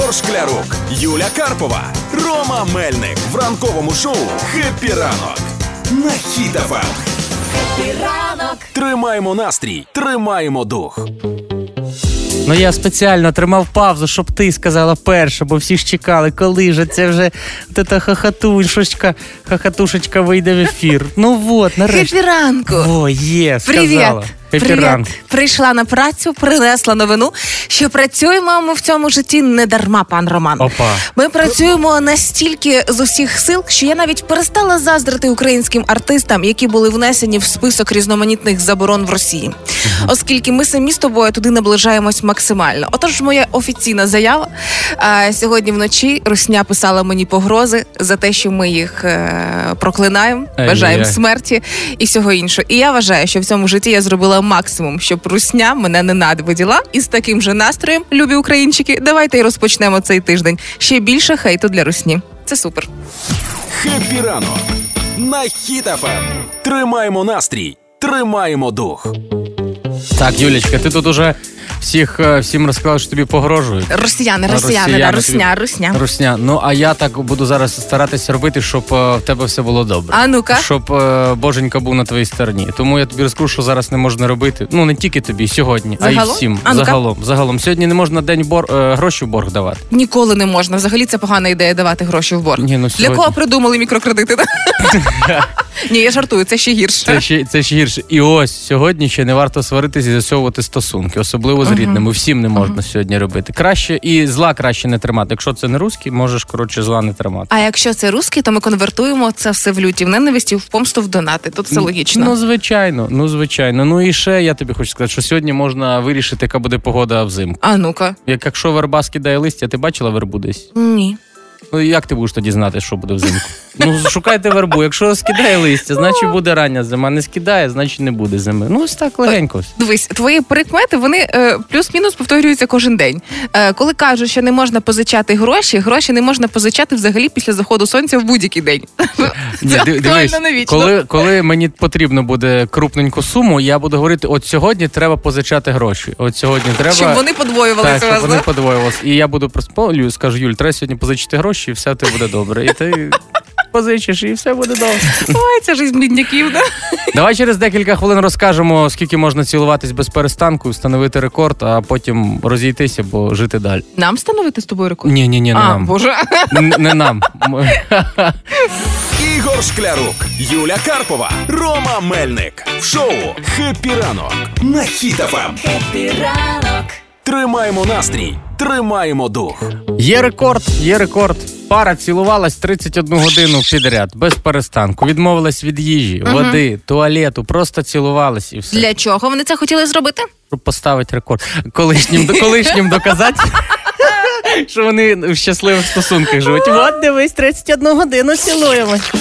Ігор Шклярук, Юля Карпова, Рома Мельник в ранковому шоу «Happy ранок» на Хіт-ФМ. ранок. Тримаємо настрій, тримаємо дух. Ну я спеціально тримав паузу, щоб ти сказала перше, бо всі ж чекали, коли ж це вже та хахатушечка, хахатушечка вийде в ефір. Ну от, нарешті. Happy ранку. О, є, сказала. Happy Привіт. Прийшла на працю, принесла новину, що працюємо ми в цьому житті не дарма, пан Роман. Опа. Ми працюємо настільки з усіх сил, що я навіть перестала заздрити українським артистам, які були внесені в список різноманітних заборон в Росії, оскільки ми самі з тобою туди наближаємось максимально. Отож, моя офіційна заява. А, сьогодні вночі Русня писала мені погрози за те, що ми їх е, проклинаємо, бажаємо смерті і всього іншого. І я вважаю, що в цьому житті я зробила максимум, щоб Русня мене ненавиділа. І з таким же настроєм, любі українчики, давайте і розпочнемо цей тиждень. Ще більше хейту для Русні. Це супер. «Happy ранок» на Хіт-ФМ. Тримаємо настрій, тримаємо дух. Так, Юлічка, ти тут уже всіх, е, всім розказала, що тобі погрожують. Росіяни, росіяни, да, тобі- русня, русня. Русня. Ну а я так буду зараз старатися робити, щоб е, в тебе все було добре. А ну-ка. Щоб е, боженька був на твоїй стороні. Тому я тобі розкажу, що зараз не можна робити. Ну не тільки тобі сьогодні, а й всім. А загалом. Загалом. Сьогодні не можна день бор гроші в борг давати. Ніколи не можна. Взагалі це погана ідея давати гроші в борг. Ні, ну, Для кого придумали мікрокредити? Ні, я жартую, це ще гірше. Це ще це ще гірше. І ось сьогодні ще не варто сваритися і засовувати стосунки, особливо з рідними. Всім не можна сьогодні робити. Краще і зла краще не тримати. Якщо це не русський, можеш коротше зла не тримати. А якщо це русський, то ми конвертуємо це все в люті в ненависті, в помсту в донати. Тут все логічно. Ну, звичайно, ну звичайно. Ну і ще я тобі хочу сказати, що сьогодні можна вирішити, яка буде погода взимку. А ну-ка. Як якщо верба скидає листя, ти бачила вербу десь? Ні. Ну як ти будеш тоді знати, що буде взимку? Ну шукайте вербу. Якщо скидає листя, значить буде рання зима. Не скидає, значить не буде зими. Ну ось так легенько. Дивись, твої прикмети вони е, плюс-мінус повторюються кожен день. Е, коли кажуть, що не можна позичати гроші, гроші не можна позичати взагалі після заходу сонця в будь-який день. Ні, Це дивись, актуально навічно. коли, коли мені потрібно буде крупненьку суму, я буду говорити: от сьогодні треба позичати гроші. От сьогодні треба. Щоб вони подвоювалися щоб вони подвоювалися. І я буду просто скажу, Юль, треба сьогодні позичити гроші, і все тебе буде добре. І ти позичиш, і все буде добре. Ой, це жизнь бідняків, да? Давай через декілька хвилин розкажемо, скільки можна цілуватись без перестанку, встановити рекорд, а потім розійтися, бо жити далі. Нам встановити з тобою рекорд? Ні, ні, ні, не а, нам. боже. Н- Не нам. Ігор Шклярук, Юля Карпова, Рома Мельник в шоу «Happy ранок» на Хіт-ФМ. Тримаємо настрій, тримаємо дух. Є рекорд, є рекорд. Пара цілувалась 31 годину підряд, без перестанку. Відмовилась від їжі, води, туалету, просто цілувалась і все. Для чого вони це хотіли зробити? Щоб поставити рекорд. Колишнім, колишнім доказати. Що вони в щасливих стосунках живуть. От дивись, 31 годину цілуємось.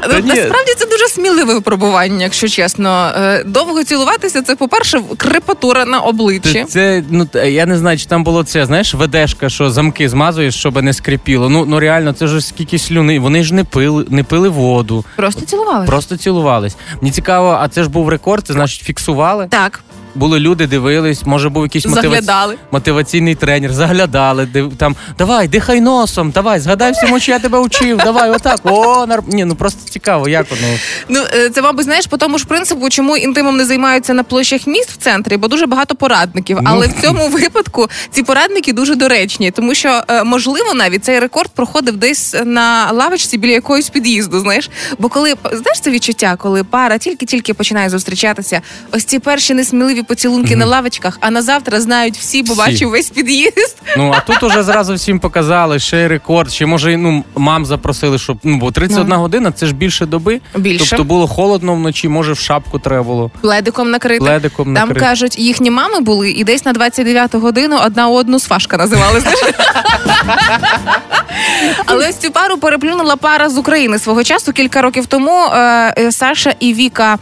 Та. Насправді це дуже сміливе випробування, якщо чесно. Е, Довго цілуватися це, по-перше, крепатура на обличчі. Це, це ну я не знаю, чи там було це, знаєш, ведешка, що замки змазуєш, щоб не скрипіло. Ну ну реально, це ж скільки слюни. Вони ж не пили, не пили воду, Просто цілувались. просто цілувались. Мені цікаво, а це ж був рекорд, це значить фіксували. Так, Були люди, дивились, може був якийсь мотиваці... мотиваційний тренер, заглядали, див... там давай, дихай носом, давай, згадай всьому, що я тебе учив, давай, отак. О, нар... Ні, ну просто цікаво, як воно. Ну е, це, мабуть, знаєш, по тому ж принципу, чому інтимом не займаються на площах міст в центрі, бо дуже багато порадників. Але в цьому випадку ці порадники дуже доречні, тому що е, можливо навіть цей рекорд проходив десь на лавочці біля якоїсь під'їзду. Знаєш, бо коли знаєш це відчуття, коли пара тільки-тільки починає зустрічатися, ось ці перші несміливі поцілунки на лавочках, а на завтра знають всі, бо Всі. бачив весь під'їзд. Ну а тут уже зразу всім показали, ще й рекорд, ще може ну мам запросили, щоб ну бо 31 година це ж більше доби. Більше. Тобто було холодно вночі, може в шапку треба було. Пледиком накрити. Пледиком Там накрити. кажуть, їхні мами були і десь на 29-ту годину одна одну сважка називали. Знаєш? Але ось цю пару переплюнула пара з України свого часу кілька років тому. е, е, Саша і Віка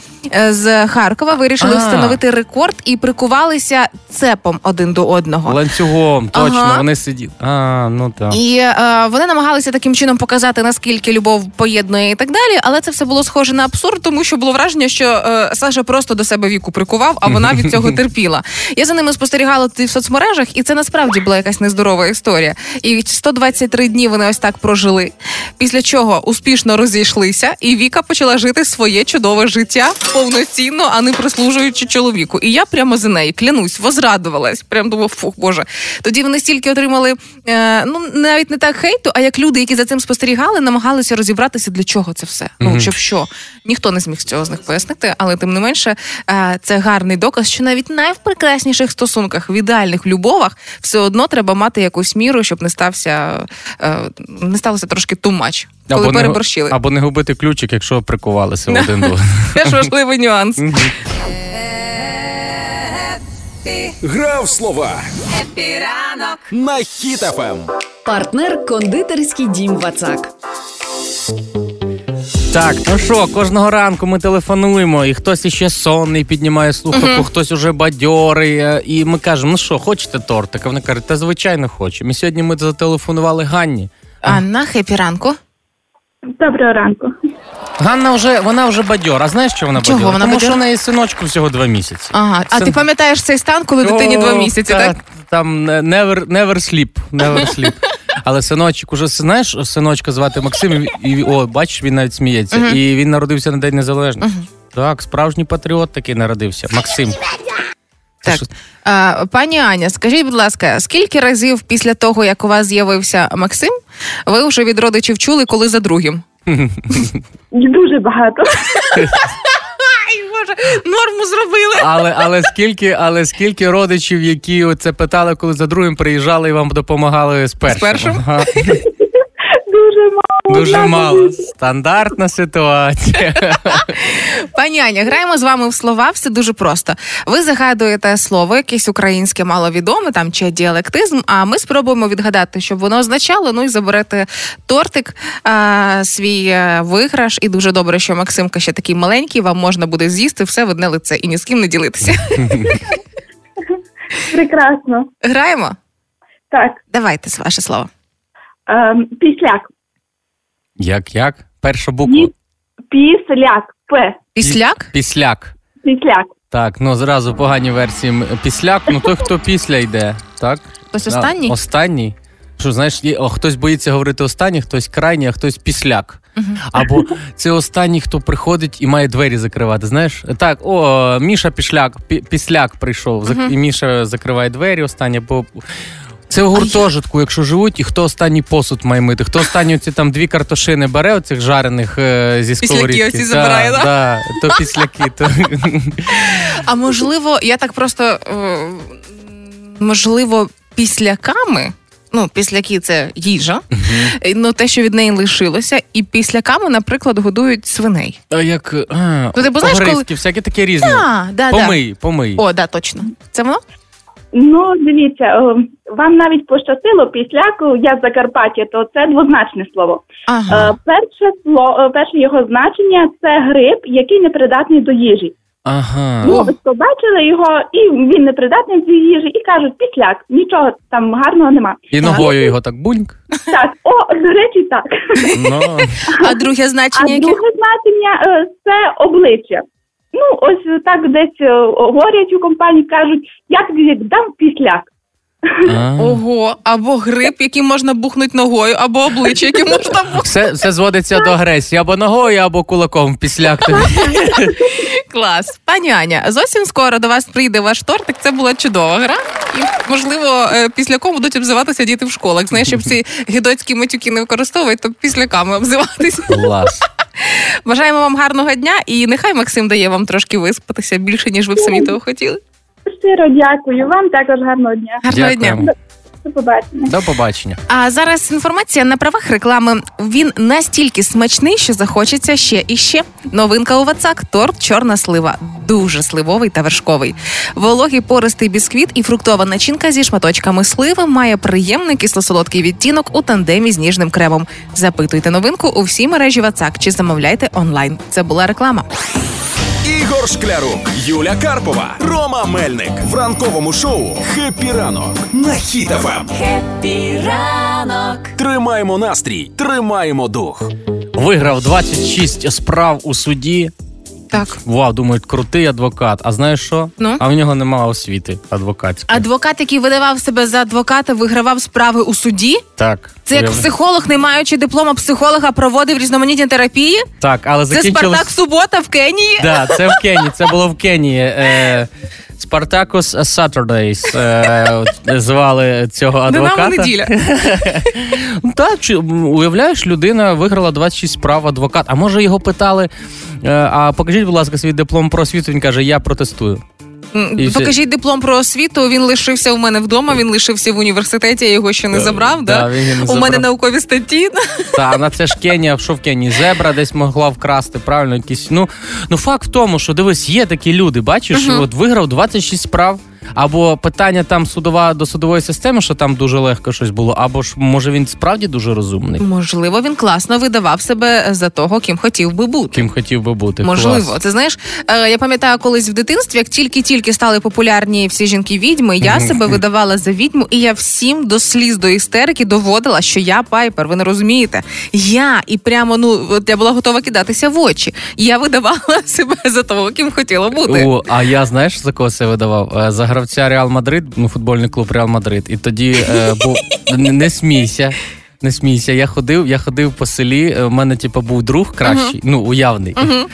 з Харкова вирішили А. встановити рекорд і прикувалися цепом один до одного. Ланцюгом, точно, Ага. вони сиділи. А, ну так. І е, вони намагалися таким чином показати, наскільки любов поєднує і так далі. Але це все було схоже на абсурд, тому що було враження, що е, Саша просто до себе віку прикував, а вона від цього терпіла. Я за ними спостерігала тоді в соцмережах, і це насправді була якась нездорова історія. І 123 дні вони ось так прожили. Після чого успішно розійшлися, і Віка почала жити своє чудове життя повноцінно, а не прислужуючи чоловіку. І я прямо за неї клянусь, возрадувалась. Прям думав, фух, боже. Тоді вони стільки отримали е, ну навіть не так хейту, а як люди, які за цим спостерігали, намагалися розібратися, для чого це все. Ну Мгм. щоб що ніхто не зміг цього з них пояснити, але тим не менше, е, це гарний доказ, що навіть в найпрекрасніших стосунках, в ідеальних любовах, все одно треба мати якусь міру, щоб не стався е, не сталося трошки too much, коли Або не, переборщили. або не губити ключик, якщо прикувалися один до одного. Теж важливий нюанс. Гра в слова на Ем. Хіт-ФМ. Партнер кондитерський дім Вацак. Так, ну що, кожного ранку ми телефонуємо, і хтось іще сонний піднімає слухавку, хтось уже бадьорий. е, І ми кажемо, ну що, хочете тортик? А вони кажуть, та звичайно хочемо. І сьогодні ми зателефонували Ганні. Анна, хепі ранку. Доброго ранку. Ганна вже вона вже бадьора. А знаєш, що вона Чого бадьора? вона Тому бадьора? що в неї синочку всього два місяці. Ага, а ти пам'ятаєш цей стан, коли дитині О, два місяці, та- так? Там е, never, never sleep, never sleep. Але синочок уже знаєш, синочка звати Максим, і, і о, бачиш, він навіть сміється. І він народився на День Незалежності. Так, справжній патріот такий народився. Максим. Так. що- А, пані Аня, скажіть, будь ласка, скільки разів після того, як у вас з'явився Максим, ви вже від родичів чули, коли за другим? Дуже багато. Боже, норму зробили. Але, але скільки, але скільки родичів, які це питали, коли за другим приїжджали і вам допомагали з першим? першим? Ага. Дуже мало. Стандартна ситуація. Пані Аня, граємо з вами в слова. Все дуже просто. Ви загадуєте слово, якесь українське маловідоме, там чи діалектизм. А ми спробуємо відгадати, щоб воно означало. Ну і заберете тортик, а, свій е, виграш. І дуже добре, що Максимка ще такий маленький. Вам можна буде з'їсти все в одне лице і ні з ким не ділитися. Прекрасно. Граємо? Так. Давайте ваше слово. Ем, післяк. Як, як? Перша буква. Післяк. П. Післяк? Післяк. Післяк. Так, ну зразу погані версії. Післяк, ну той, хто після йде, так? Хтось останній? Останній. Що знаєш, є, о, хтось боїться говорити останній, хтось крайній, а хтось післяк. Або це останній, хто приходить і має двері закривати. Знаєш, так, о, Міша пішляк, пі- післяк прийшов, зак- і Міша закриває двері останній, бо. Це в гуртожитку, якщо живуть, і хто останній посуд має мити, хто останні ці там дві картошини бере оцих жарених е, зі Післяки сковорідки. оці забирає, да? да? То післяки, то А можливо, я так просто е, можливо, післяками. Ну, післяки це їжа, Е, ну те, що від неї лишилося, і післяками, наприклад, годують свиней. А як а, Ну, ти б знаєш, коли- всякі такі різні. Да, да. помий, помий. О, да, точно. Це воно? Ну, дивіться, ем, вам навіть пощастило післяк, я з Закарпаття, то це двозначне слово. Ага. Е, перше слово, е, перше його значення це гриб, який не придатний до їжі. Ага. Ну, ось побачили його, і він не придатний до їжі, і кажуть, післяк, нічого там гарного нема. І ногою його так буньк. Так, о, до речі, так. Ну, А друге А значення яке? друге значення е, це обличчя. Ну, ось так десь е, говорять у компанії, кажуть, як як дам післяк. Ого, або гриб, яким можна бухнути ногою, або обличчя, яким можна бухнути. Все, все зводиться до агресії або ногою, або кулаком післяк. Клас. Пані Аня, зовсім скоро до вас прийде ваш тортик. Це була чудова гра. І, можливо, е, післяком будуть обзиватися діти в школах. Знаєш, щоб ці гідоцькі матюки не використовують, то післяками обзиватися. Клас. Бажаємо вам гарного дня, і нехай Максим дає вам трошки виспатися більше, ніж ви б самі того хотіли. Щиро дякую. Вам також гарного дня. Гарного дня. До побачення. До побачення. А зараз інформація на правах реклами. Він настільки смачний, що захочеться ще і ще. Новинка у Вацак торт чорна слива. Дуже сливовий та вершковий. Вологий пористий бісквіт і фруктова начинка зі шматочками сливи має приємний кисло-солодкий відтінок у тандемі з ніжним кремом. Запитуйте новинку у всій мережі Вацак чи замовляйте онлайн. Це була реклама. Шклярук, Юля Карпова, Рома Мельник в ранковому шоу «Happy ранок» на Ем. Хіт-ФМ. Тримаємо настрій, тримаємо дух. Виграв 26 справ у суді. Так. Вау, думають, крутий адвокат. А знаєш що? Ну? А в нього немає освіти адвокатської. Адвокат, який видавав себе за адвоката, вигравав справи у суді. Так. Це як Уявляю. психолог, не маючи диплома психолога, проводив різноманітні терапії. Так, але Це. Спартак Субота в Кенії. Да, це в Кенії, це було в Кенії. Е, Спартакус Saturdays е, звали цього адвоката. Динамо неділя. Та, чи, уявляєш, людина виграла 26 справ адвокат. А може його питали, е, а покажіть, будь ласка, свій диплом про освіту. Він каже, я протестую. І все. Покажіть диплом про освіту. Він лишився у мене вдома. Він лишився в університеті. Я його ще не забрав. да, Да, він не у забрав. мене наукові статті. Та на це ж Кенія, що в Кенії? Зебра десь могла вкрасти, правильно, якісь. Ну, ну факт в тому, що дивись, є такі люди, бачиш, от виграв 26 справ. Або питання там судова до судової системи, що там дуже легко щось було, або ж може він справді дуже розумний, Можливо, він класно видавав себе за того, ким хотів би бути. ким хотів би бути. Можливо, Клас. це знаєш, е, я пам'ятаю колись в дитинстві, як тільки-тільки стали популярні всі жінки відьми, я себе видавала за відьму, і я всім до сліз до істерики доводила, що я пайпер. Ви не розумієте? Я і прямо ну от я була готова кидатися в очі. Я видавала себе за того, ким хотіла бути. О, а я знаєш за кого це видавав? Е, За гравця Реал Мадрид, ну футбольний клуб Реал Мадрид. І тоді е, був не, смійся. Не смійся, я ходив, я ходив по селі. е, У мене, типу, був друг кращий, ну уявний. Е,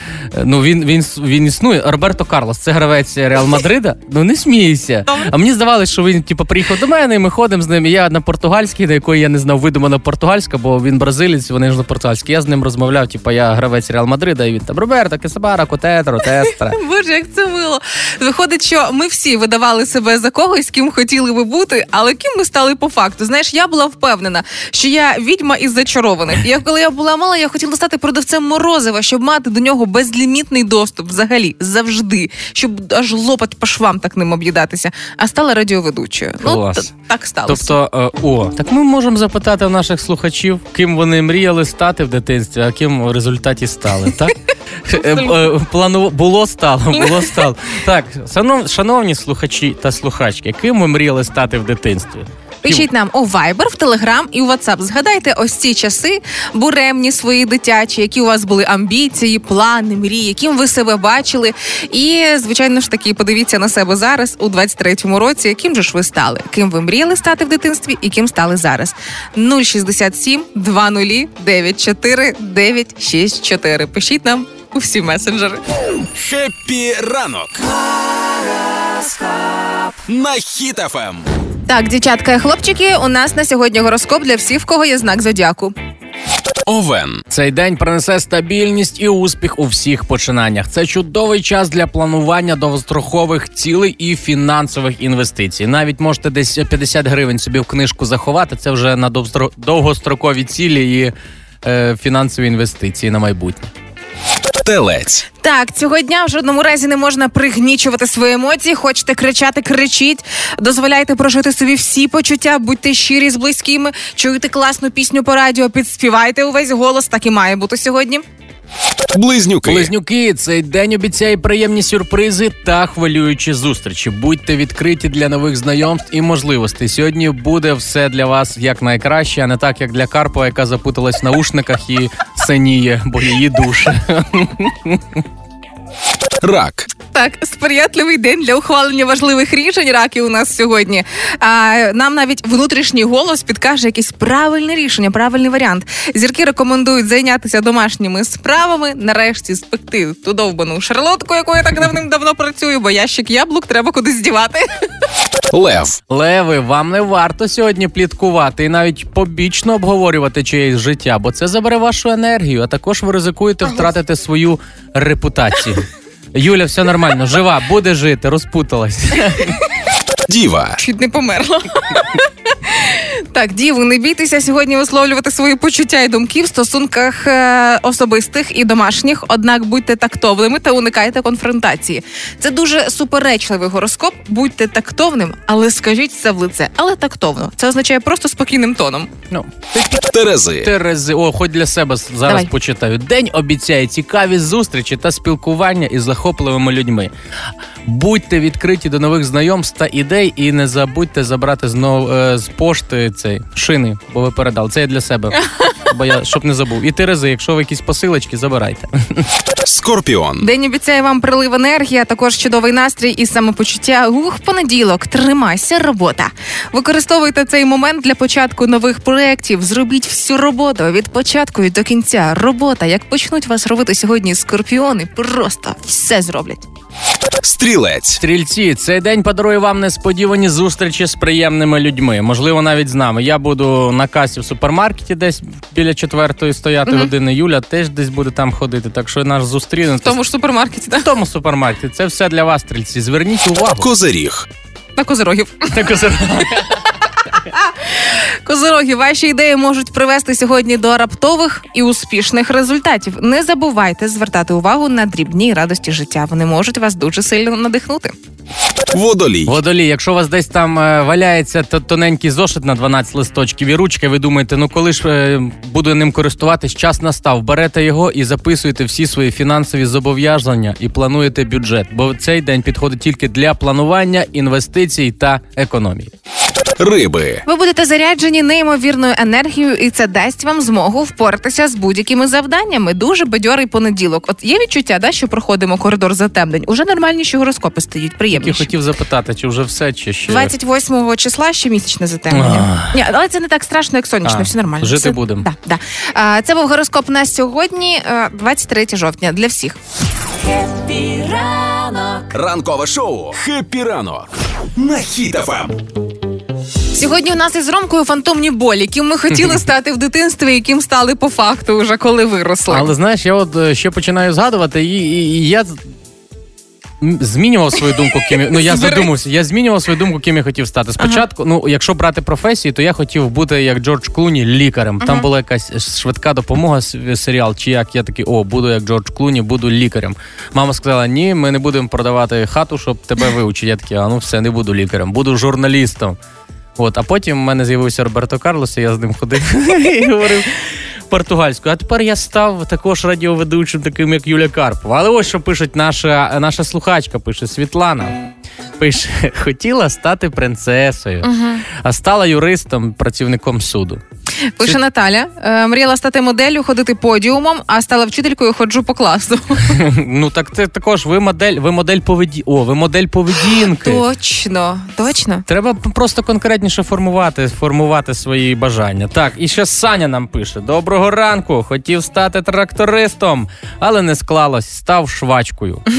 Ну він, він, він існує. Роберто Карлос, це гравець Реал Мадрида. Ну не смійся. А мені здавалося, що він типу, приїхав до мене, і ми ходимо з ним. І я на португальській, на якої я не знав, видумана португальська, бо він бразилець, вони ж на португальській. Я з ним розмовляв, типу, я гравець Реал Мадрида, і він там Роберто, Кесабара, Котетро, Тестра. Боже, як це мило. Виходить, що ми всі видавали себе за когось, ким хотіли би бути, але ким ми стали по факту. Знаєш, я була впевнена, що я відьма із зачарованих. Я коли я була мала, я хотіла стати продавцем морозива, щоб мати до нього безлімітний доступ взагалі завжди, щоб аж лопать по швам так ним об'їдатися. А стала радіоведучою. Ну т- так сталося. Тобто, е, о, так ми можемо запитати в наших слухачів, ким вони мріяли стати в дитинстві, а ким в результаті стали, так? Е, е, Плану було стало, було стало. Так, шанов- шановні слухачі та слухачки, ким ви мріяли стати в дитинстві? Пишіть нам у Viber, в Telegram і у WhatsApp. Згадайте ось ці часи буремні свої дитячі, які у вас були амбіції, плани, мрії, яким ви себе бачили. І звичайно ж таки, подивіться на себе зараз у 23-му році, яким же ж ви стали, ким ви мріяли стати в дитинстві і ким стали зараз. 067 20 94 964. Пишіть нам у всі месенджери. Happy ранок на Ем. Хіт-ФМ. Так, дівчатка і хлопчики, у нас на сьогодні гороскоп для всіх, в кого є знак зодіаку. Овен. Цей день принесе стабільність і успіх у всіх починаннях. Це чудовий час для планування довгострокових цілей і фінансових інвестицій. Навіть можете десь 50 гривень собі в книжку заховати. Це вже на довгострокові цілі і е, фінансові інвестиції на майбутнє. Телець. Так, цього дня в жодному разі не можна пригнічувати свої емоції. Хочете кричати, кричіть. Дозволяйте прожити собі всі почуття, будьте щирі з близькими. Чуєте класну пісню по радіо, підспівайте увесь голос. Так і має бути сьогодні. Близнюки. Близнюки, цей день обіцяє приємні сюрпризи та хвилюючі зустрічі. Будьте відкриті для нових знайомств і можливостей. Сьогодні буде все для вас як найкраще, а не так, як для Карпова, яка запуталась в наушниках і синіє, бо її душе. Рак. Так, сприятливий день для ухвалення важливих рішень. раків у нас сьогодні. А нам навіть внутрішній голос підкаже якесь правильне рішення, правильний варіант. Зірки рекомендують зайнятися домашніми справами. Нарешті спекти ту довбану шарлотку, яку я так давним-давно працюю, бо ящик яблук треба кудись дівати. Лев. Леви, вам не варто сьогодні пліткувати і навіть побічно обговорювати чиєсь життя, бо це забере вашу енергію, а також ви ризикуєте втратити свою репутацію. Юля, все нормально, жива, буде жити, розпуталась. Діва. Чуть не померла. Так, діви, не бійтеся сьогодні висловлювати свої почуття і думки в стосунках е, особистих і домашніх. Однак будьте тактовними та уникайте конфронтації. Це дуже суперечливий гороскоп. Будьте тактовним, але скажіть все в лице, але тактовно. Це означає просто спокійним тоном. Ну, Терези. Терези, о, хоч для себе зараз Давай. почитаю. День обіцяє цікаві зустрічі та спілкування із захопливими людьми. Будьте відкриті до нових знайомств та ідей, і не забудьте забрати знов е, з пошти цей шини, бо ви передали. Це я для себе. Бо я щоб не забув. І Терези, якщо ви якісь посилочки, забирайте. Скорпіон. День обіцяє вам прилив енергії, а також чудовий настрій і самопочуття. Ух, понеділок, тримайся, робота. Використовуйте цей момент для початку нових проєктів. Зробіть всю роботу від початку і до кінця. Робота, як почнуть вас робити сьогодні скорпіони, просто все зроблять. Стрілець. Стрільці, цей день подарує вам несподівані зустрічі з приємними людьми. Можливо, навіть з нами. Я буду на касі в супермаркеті, десь біля четвертої стояти Мгм. години. Юля теж десь буде там ходити. Так що наш зустрінеться В тому ж супермаркеті, так? в тому супермаркеті. Це все для вас, стрільці. Зверніть увагу. Козиріг. На козирогів. На ось- Козироги, ваші ідеї можуть привести сьогодні до раптових і успішних результатів. Не забувайте звертати увагу на дрібні радості життя. Вони можуть вас дуже сильно надихнути. Водолій. Водолій, якщо у вас десь там е, валяється то- тоненький зошит на 12 листочків і ручка, ви думаєте, ну коли ж е, буду ним користуватись, час настав. Берете його і записуєте всі свої фінансові зобов'язання і плануєте бюджет. Бо цей день підходить тільки для планування, інвестицій та економії. Риби. Ви будете заряджені неймовірною енергією, і це дасть вам змогу впоратися з будь-якими завданнями. Дуже бадьорий понеділок. От є відчуття, да, що проходимо коридор затемнень. Уже нормальніші гороскопи стають, Я хотів запитати, чи вже все, чи ще 28 числа ще місячне затемнення. Ні, але це не так страшно, як сонячне, А, все нормально. жити Все- будемо. Да, да. А, це був гороскоп на сьогодні, е, 23 жовтня, для всіх. Ранкове шоу. Happy ранок. На Хіт-ФМ. Сьогодні у нас із Ромкою фантомні болі, яким ми хотіли стати в дитинстві, яким стали по факту, вже коли виросли. Але знаєш, я от е, ще починаю згадувати, і, і, і я змінював свою думку, ким я, ну я задумався. Я змінював свою думку, ким я хотів стати. Спочатку, ну якщо брати професію, то я хотів бути як Джордж Клуні лікарем. Там була якась швидка допомога серіал, чи як я такий, о, буду як Джордж Клуні, буду лікарем. Мама сказала: ні, ми не будемо продавати хату, щоб тебе вивчити. Я такий, а ну все, не буду лікарем, буду журналістом. От, а потім в мене з'явився Роберто Карлос, і я з ним ходив і говорив португальською. А тепер я став також радіоведучим, таким як Юля Карпова. Але ось що пишуть наша, наша слухачка, пише Світлана. Пише, хотіла стати принцесою, а стала юристом, працівником суду. Пише Наталя. е, Мріяла стати моделлю, ходити подіумом, а стала вчителькою, ходжу по класу. Ну так це також ви модель, ви модель поведі... О, ви модель поведінки. Точно, точно. Треба п- просто конкретніше формувати, формувати свої бажання. Так, і ще Саня нам пише: Доброго ранку! Хотів стати трактористом, але не склалось, став швачкою.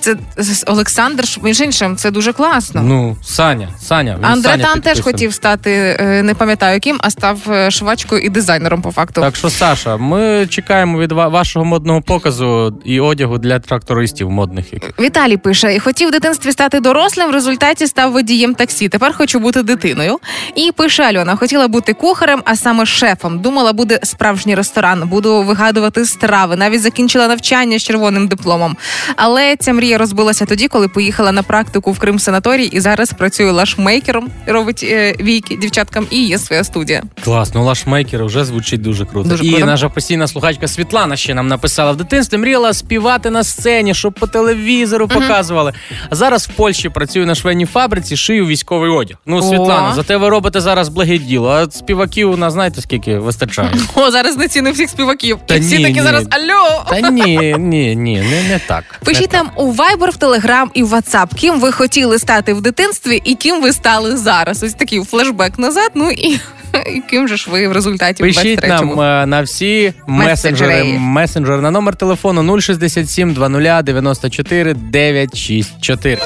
Це з- Олександр, Ш- між іншим, це дуже класно. Ну, Саня, Саня. він Саня Тан теж підписаний. хотів стати, е, не пам'ятаю яким, а став е, швачкою і дизайнером по факту. Так що, Саша, ми чекаємо від вашого модного показу і одягу для трактористів модних. Віталій пише: хотів в дитинстві стати дорослим, в результаті став водієм таксі. Тепер хочу бути дитиною. І пише Альона: хотіла бути кухарем, а саме шефом. Думала, буде справжній ресторан, буду вигадувати страви. Навіть закінчила навчання з червоним дипломом. Але ця мрія розбилася тоді, коли поїхала на практику в Крим санаторій і зараз працюю лашмейкером, робить е, війки дівчаткам, і є своя студія. Клас, ну лашмейкер вже звучить дуже круто. Дуже і круто. наша постійна слухачка Світлана ще нам написала в дитинстві, мріяла співати на сцені, щоб по телевізору показували. А зараз в Польщі працюю на швейній фабриці, шию військовий одяг. Ну, О. Світлана, зате ви робите зараз благе діло. А співаків у нас знаєте скільки вистачає? О, зараз не ціни всіх співаків. Та і всі ні, такі ні. зараз алло. Та ні, ні, ні, не, не так. Пишіть Не нам у Viber, в Telegram і в WhatsApp, ким ви хотіли стати в дитинстві і ким ви стали зараз. Ось такий флешбек назад. Ну і, і ким же ж ви в результаті Пишіть 23-му. нам е, на всі Месенджери. месенджери, месенджери на номер телефону 067 20 94 964.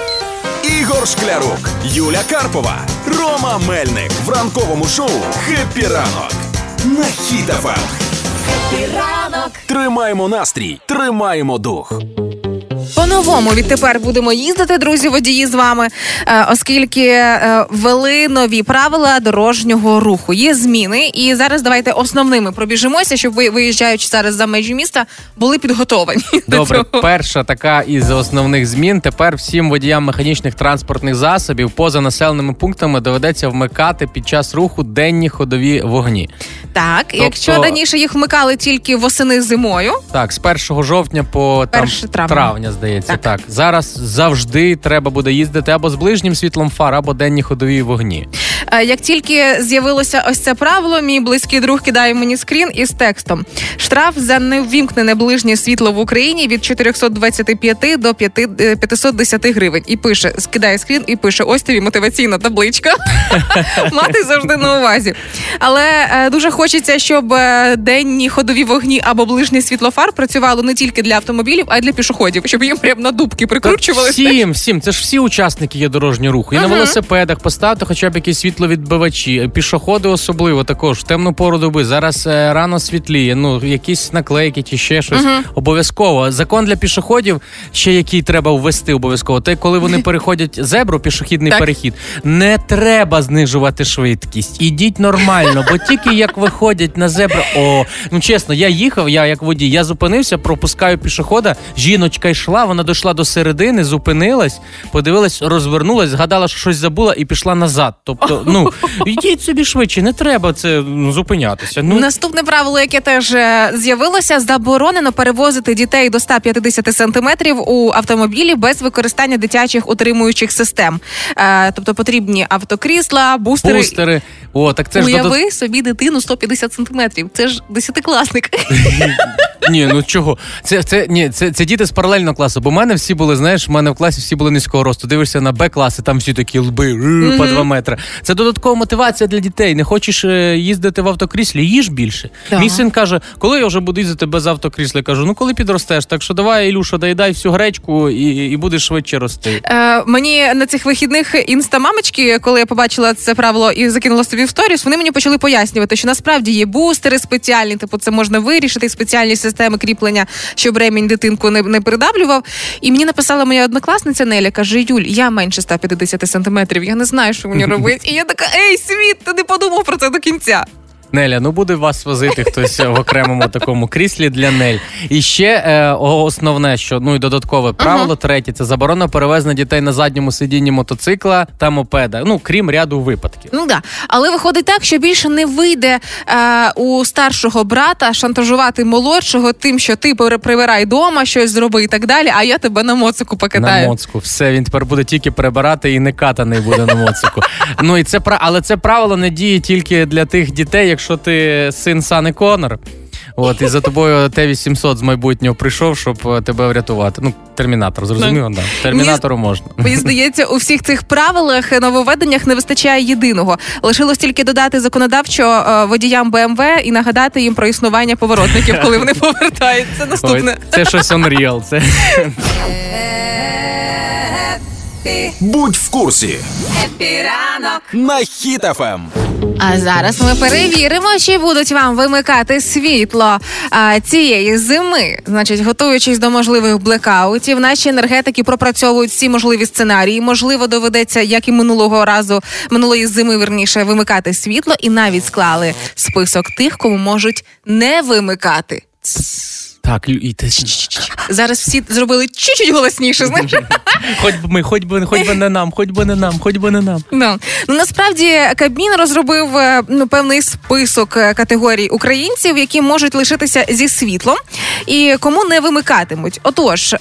Ігор Шклярук, Юля Карпова, Рома Мельник в ранковому шоу Хеппі ранок. На хітафам. Тримаємо настрій, тримаємо дух. По-новому відтепер будемо їздити, друзі, водії з вами, е, оскільки е, ввели нові правила дорожнього руху. Є зміни, і зараз давайте основними пробіжимося, щоб ви виїжджаючи зараз за межі міста, були підготовані. до Добре, цього. перша така із основних змін. Тепер всім водіям механічних транспортних засобів поза населеними пунктами доведеться вмикати під час руху денні ходові вогні. Так, якщо Тобто- раніше їх вмикали тільки восени зимою, Так, з 1 жовтня по там, 1 травня. здається. Так. Так. зараз завжди треба буде їздити або з ближнім світлом фар, або денні ходові вогні. Е, Як тільки з'явилося ось це правило, мій близький друг кидає мені скрін із текстом: штраф за неввімкнене ближнє світло в Україні від 425 до 5 е, 510 гривень. І пише, скидає скрін і пише: ось тобі мотиваційна табличка. Мати завжди на увазі. Але е, дуже хочеться, щоб денні ходові вогні або ближнє світло фар працювало не тільки для автомобілів, а й для пішоходів, щоб їм прям на дубки прикручували. всім, всім, це ж всі учасники є дорожнього руху. І на велосипедах поставте хоча б якісь світловідбивачі, пішоходи особливо також в темну пору доби. Зараз е, рано світліє. Ну якісь наклейки чи ще щось. Обов'язково закон для пішоходів, ще який треба ввести обов'язково. Те, коли вони переходять зебру, пішохідний Так. перехід, не треба знижувати швидкість. Ідіть нормально, бо тільки як виходять на зебру. О, ну чесно, я їхав, я як водій, я зупинився, пропускаю пішохода. Жіночка йшла, вона дійшла до середини, зупинилась, подивилась, розвернулась, згадала, що щось забула і пішла назад. Тобто, ну йдіть собі швидше, не треба це ну, зупинятися. Ну Наступне правило, яке теж е, з'явилося, заборонено перевозити дітей до 150 сантиметрів у автомобілі без використання дитячих утримуючих систем. Е, тобто потрібні автокрісла, бустери. бустери. О, так це ж додат- Уяви собі дитину 150 сантиметрів. Це ж десятикласник. Ні, ну чого? Це, це, ні, це, це діти з паралельного класу. Бо в мене всі були, знаєш, в мене в класі всі були низького росту. Дивишся на Б-класи, там всі такі лби ру, по 2 метри. Це додаткова мотивація для дітей. Не хочеш е, їздити в автокріслі, їж більше. Так. Мій син каже, коли я вже буду їздити без автокрісла? Я кажу, ну коли підростеш. Так що давай, Ілюша, доїдай всю гречку і, і будеш швидше рости. Е, мені на цих вихідних інстамамочки, коли я побачила це правило і закинула собі в сторіс, вони мені почали пояснювати, що насправді є бустери спеціальні, типу це можна вирішити, спеціальні системи кріплення, щоб ремінь дитинку не, не придавлював. І мені написала моя однокласниця Неля, каже: Юль, я менше 150 сантиметрів, я не знаю, що мені робити. І я така, ей, світ, ти не подумав про це до кінця. Неля, ну буде вас возити хтось в окремому такому кріслі для Нель. І ще е, основне, що ну і додаткове правило, третє це заборона перевезення дітей на задньому сидінні мотоцикла та мопеда. Ну крім ряду випадків. Ну да, але виходить так, що більше не вийде е, у старшого брата шантажувати молодшого тим, що ти прибирай дома, щось зроби і так далі. А я тебе на моцику покатаю. На моцку. Все, він тепер буде тільки прибирати і не катаний буде на моцику. Ну і це але це правило не діє тільки для тих дітей, якщо ти син Сани Конор. От і за тобою Т-800 з майбутнього прийшов, щоб е, тебе врятувати. Ну, термінатор, зрозуміло, да. Термінатору можна. Мені здається, у всіх цих правилах нововведеннях не вистачає єдиного. Лишилось тільки додати законодавчо е, водіям БМВ і нагадати їм про існування поворотників, коли вони повертаються. Наступне. Ой, це щось Unreal. Це Будь в курсі на Ем. А зараз ми перевіримо, чи будуть вам вимикати світло а, цієї зими. Значить, готуючись до можливих блекаутів, наші енергетики пропрацьовують всі можливі сценарії. Можливо, доведеться, як і минулого разу, минулої зими, верніше, вимикати світло, і навіть склали список тих, кому можуть не вимикати. Так, Лю- і ти Зараз всі зробили чуть-чуть голосніше. Знаєш? хоч би ми, хоч би, хоч би не нам, хоч би не нам, хоч би не нам. Ну, ну насправді Кабмін розробив е, ну, певний список е, категорій українців, які можуть лишитися зі світлом і кому не вимикатимуть. Отож, е,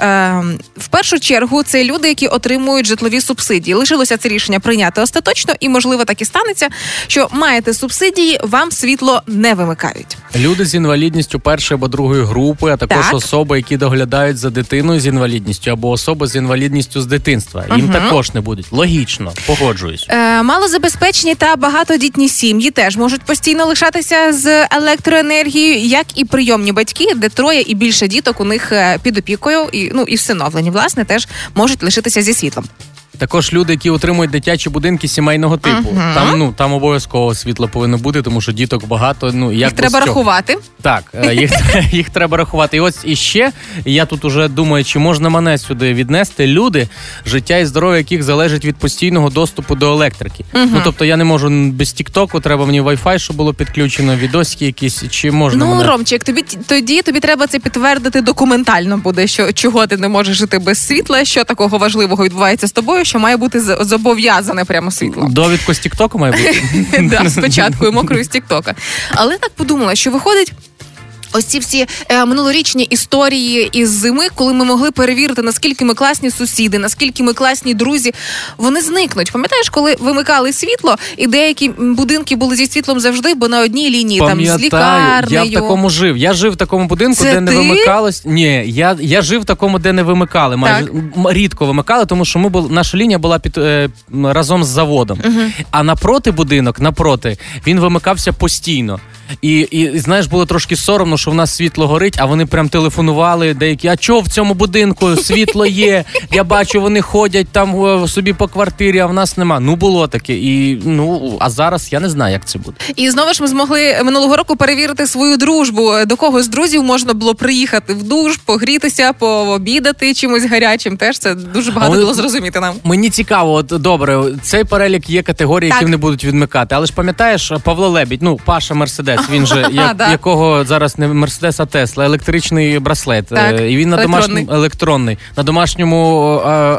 в першу чергу це люди, які отримують житлові субсидії. Лишилося це рішення прийняти остаточно, і можливо так і станеться, що маєте субсидії, вам світло не вимикають. Люди з інвалідністю першої або другої групи, а також Так. особи, які доглядають за дитиною з інвалідністю, або особи з інвалідністю з дитинства. Їм Мгм. також не будуть. Логічно, погоджуюсь. Е, малозабезпечені та багатодітні сім'ї теж можуть постійно лишатися з електроенергією, як і прийомні батьки, де троє і більше діток у них е, під опікою, і ну і всиновлені, власне, теж можуть лишитися зі світлом. Також люди, які отримують дитячі будинки сімейного типу. Там ну там обов'язково світло повинно бути, тому що діток багато. Ну як Їх без треба цього? рахувати. Так, е, їх, їх треба рахувати. І ось іще я тут уже думаю, чи можна мене сюди віднести люди, життя і здоров'я яких залежить від постійного доступу до електрики. Ну тобто я не можу н- без Тіктоку, треба мені Wi-Fi, щоб було підключено, відосики якісь, чи можна Ну, мене... Ромчик, тобі тоді тобі треба це підтвердити документально буде, що чого ти не можеш жити без світла, що такого важливого відбувається з тобою, що має бути зобов'язане прямо світло. Довідку з Тіктоку має бути. спочатку і мокрою з Тіктока. Але так подумала, що виходить. Ось ці всі е, минулорічні історії із зими, коли ми могли перевірити, наскільки ми класні сусіди, наскільки ми класні друзі, вони зникнуть. Пам'ятаєш, коли вимикали світло, і деякі будинки були зі світлом завжди, бо на одній лінії там з Пам'ятаю, лікарнею. я в такому жив. Я жив в такому будинку, Це де не ти? вимикалось. Ні, я, я жив в такому, де не вимикали. Майже Так. Рідко вимикали, тому що ми були наша лінія була під е, разом з заводом. А напроти будинок, напроти, він вимикався постійно. І, і, знаєш, було трошки соромно, що в нас світло горить, а вони прям телефонували деякі. А чого в цьому будинку світло є? Я бачу, вони ходять там собі по квартирі, а в нас нема. Ну було таке. І ну а зараз я не знаю, як це буде. І знову ж ми змогли минулого року перевірити свою дружбу. До кого з друзів можна було приїхати в душ, погрітися, пообідати чимось гарячим. Теж це дуже багато Але- було зрозуміти нам. Мені цікаво, от добре, цей перелік є категорії, які не будуть відмикати. Але ж пам'ятаєш, Павло Лебідь, ну Паша Мерседес, він же як, да. якого зараз не Мерседес, а Тесла, електричний браслет. Так, Е, і він на електронний. домашньому електронний, на домашньому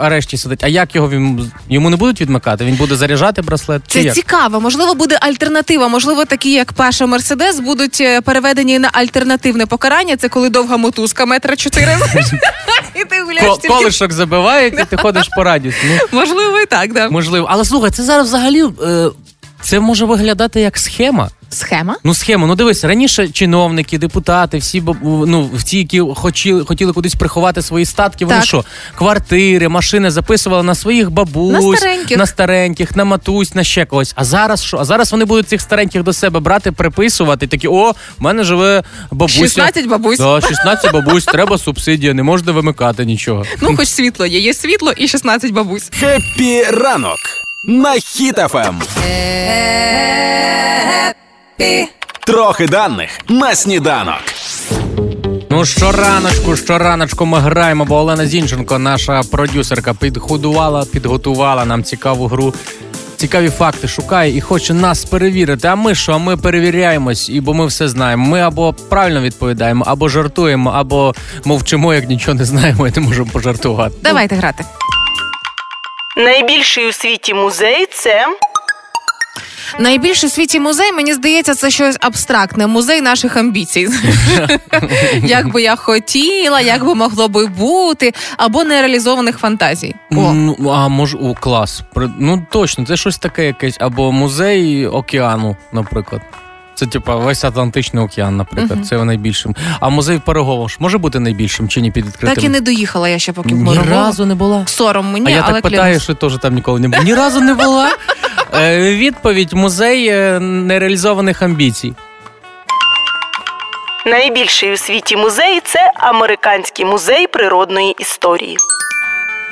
арешті сидить. А як його він йому не будуть відмикати? Він буде заряджати браслет? Це як? цікаво. Можливо, буде альтернатива. Можливо, такі як Паша Мерседес будуть е, переведені на альтернативне покарання. Це коли довга мотузка метра чотири. І ти гуляєш тільки. Колишок забивають, і ти ходиш по радіусу. Ну, Можливо, і так, да. можливо. Але слухай, це зараз взагалі. Е, це може виглядати як схема. Схема. Ну, схема. Ну дивись, раніше чиновники, депутати, всі ну, ті, які хотіли, хотіли кудись приховати свої статки, вони Так. що, квартири, машини записували на своїх бабусь, На стареньких. на стареньких, на матусь, на ще когось. А зараз що? А зараз вони будуть цих стареньких до себе брати, приписувати. Такі, о, в мене живе бабуся. 16 бабусь. Да, 16 бабусь, треба субсидія, не можна вимикати нічого. Ну, хоч світло є. Є світло і 16 бабусь. Хеппі ранок на Хіт-ФМ. Трохи даних на сніданок. Ну, щораночку, щораночку ми граємо, бо Олена Зінченко, наша продюсерка, підготувала, підготувала нам цікаву гру. Цікаві факти шукає і хоче нас перевірити. А ми що? Ми перевіряємось, і бо ми все знаємо. Ми або правильно відповідаємо, або жартуємо, або мовчимо, як нічого не знаємо, і не можемо пожартувати. Давайте грати. Найбільший у світі музей це Найбільший у світі музей, мені здається, це щось абстрактне. Музей наших амбіцій. Як би я хотіла, як би могло би бути, або нереалізованих фантазій. О, Ну, а може, о, клас. Ну точно, це щось таке якесь, або музей океану, наприклад. Це типа весь Атлантичний океан, наприклад. Мгм. Це найбільшим. А музей в Перегово ж може бути найбільшим чи ні під відкритим? так і не доїхала я ще поки в Ні разу не була. Сором мені, а я але так питаю, що теж там ніколи не була. Ні разу не була. Е, відповідь музей е, нереалізованих амбіцій. найбільший у світі музей це Американський музей природної історії.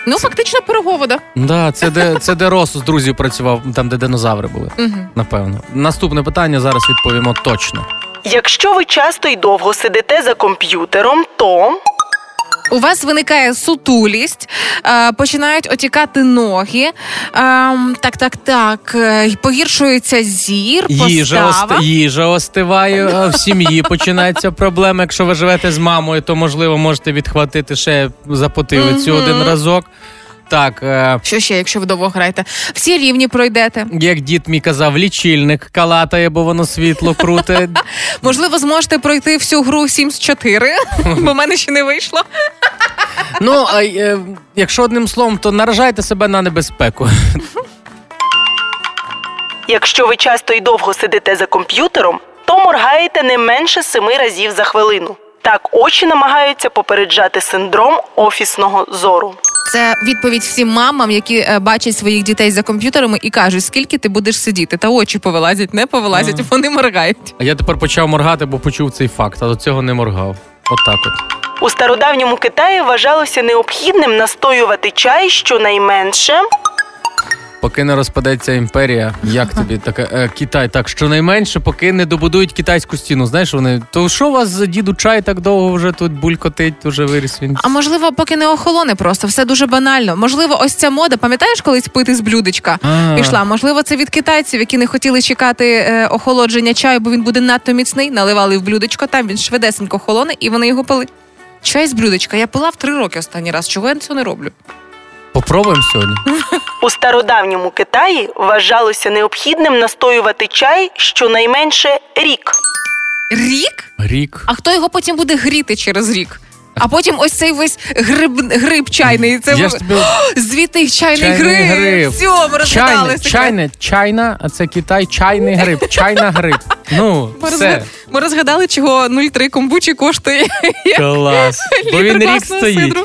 Ну, фактично, переговода. Да, це де це де Росу з друзів працював, там де динозаври були. Угу. Напевно. Наступне питання зараз відповімо точно. Якщо ви часто і довго сидите за комп'ютером, то У вас виникає сутулість, е, починають отікати ноги. Е, так, так, так. е, Погіршується зір, Їжа, постава. ост... їжа остиває в сім'ї. Починаються проблеми. Якщо ви живете з мамою, то можливо можете відхватити ще за потилицю Мгм. один разок. Так, е, Що ще, якщо ви довго граєте? Всі рівні пройдете. як дід мій казав, лічильник калатає, бо воно світло круте. Можливо, зможете пройти всю гру 7 з 4, бо в мене ще не вийшло. Ну, а, е, якщо одним словом, то наражайте себе на небезпеку. якщо ви часто і довго сидите за комп'ютером, то моргаєте не менше семи разів за хвилину. Так очі намагаються попереджати синдром офісного зору. Це відповідь всім мамам, які е, бачать своїх дітей за комп'ютерами і кажуть, скільки ти будеш сидіти. Та очі повилазять, не повилазять, вони моргають. А я тепер почав моргати, бо почув цей факт, а до цього не моргав. Отак от. У стародавньому Китаї вважалося необхідним настоювати чай щонайменше Поки не розпадеться імперія, як тобі таке е, Китай? Так щонайменше, поки не добудують китайську стіну. Знаєш, вони то що у вас за діду чай так довго вже тут булькотить, вже виріс він. А можливо, поки не охолоне просто, все дуже банально. Можливо, ось ця мода, пам'ятаєш, колись пити з блюдечка? Пішла. Можливо, це від китайців, які не хотіли чекати е, охолодження чаю, бо він буде надто міцний. Наливали в блюдечко, там він швидесенько холоне, і вони його пили. Чай з блюдечка. Я пила в три роки останній раз. Чого я цього не роблю? Попробуємо сьогодні. У стародавньому Китаї вважалося необхідним настоювати чай щонайменше рік. Рік? Рік. А хто його потім буде гріти через рік? А потім ось цей весь гриб, гриб чайний. Це Я ж тобі звідти чайний, Чайний гриб. гриб. Все, ми чайне, чайне, чайна, а це Китай, чайний гриб, чайна гриб. Ну, Ми, все. розга- ми розгадали, чого 0,3 комбучі коштує. Клас. Бо він рік класного стоїть. сидру.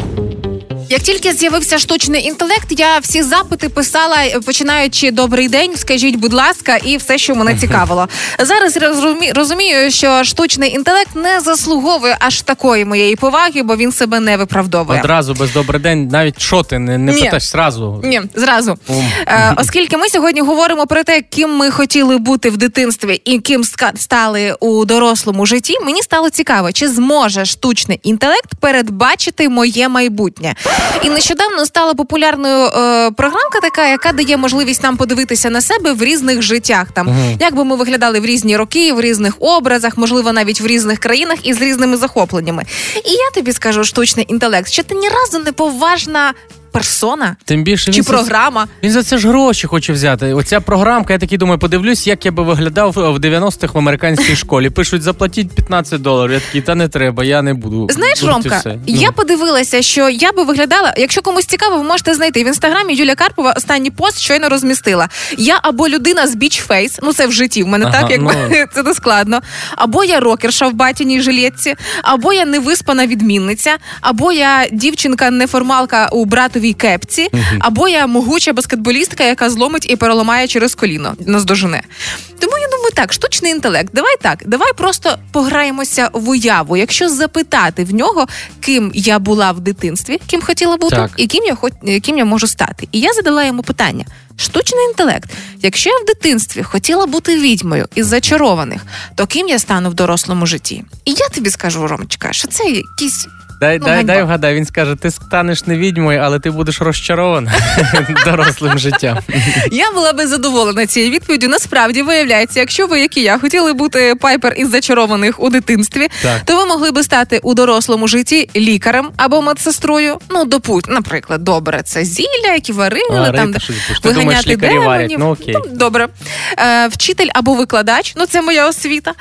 Як тільки з'явився штучний інтелект, я всі запити писала, починаючи добрий день, скажіть, будь ласка, і все, що мене цікавило. Зараз розумі- розумію, що штучний інтелект не заслуговує аж такої моєї поваги, бо він себе не виправдовує. Одразу без добрий день, навіть що ти не, не Ні. питаєш зразу. Ні, зразу. Е, оскільки ми сьогодні говоримо про те, ким ми хотіли бути в дитинстві і ким ска- стали у дорослому житті, мені стало цікаво, чи зможе штучний інтелект передбачити моє майбутнє. І нещодавно стала популярною е, програмка, така, яка дає можливість нам подивитися на себе в різних життях. Там як би ми виглядали в різні роки, в різних образах, можливо, навіть в різних країнах і з різними захопленнями. І я тобі скажу, штучний інтелект, що ти ні разу не поважна персона Тим більше чи він за- програма. Він за це ж гроші хоче взяти. Оця програмка, я такий думаю, подивлюсь, як я би виглядав в 90-х в американській школі. Пишуть, заплатіть 15 доларів. Я такий, та не треба, я не буду. Знаєш, і Ромка, все. я Ну. подивилася, що я би виглядала. Якщо комусь цікаво, ви можете знайти в інстаграмі Юлія Карпова. Останній пост щойно розмістила. Я або людина з бічфейс, ну це в житті. В мене Ага, так, якби ну. це не складно. Або я рокерша в батіній жилетці, або я невиспана відмінниця, або я дівчинка-неформалка у братовій кепці, або я могуча баскетболістка, яка зломить і переламає через коліно, наздожене. Тому я думаю, так, штучний інтелект. Давай так, давай просто пограємося в уяву. Якщо запитати в нього, ким я була в дитинстві, ким хотіла бути, Так. і ким я хоч ким я можу стати. І я задала йому питання: штучний інтелект. Якщо я в дитинстві хотіла бути відьмою із зачарованих, то ким я стану в дорослому житті? І я тобі скажу, Ромочка, що це якісь Дай, Ну, дай, дай вгадай, він скаже, ти станеш не відьмою, але ти будеш розчарована дорослим життям. Я була би задоволена цією відповіддю. Насправді виявляється, якщо ви, як і я, хотіли бути пайпер із зачарованих у дитинстві, Так. то ви могли би стати у дорослому житті лікарем або медсестрою. Ну, допу, наприклад, добре, це зілля, які варили Варити там де щось будеш. Ти думаєш, лікарі? Ну, окей. добре. Е, вчитель або викладач, ну це моя освіта. Е,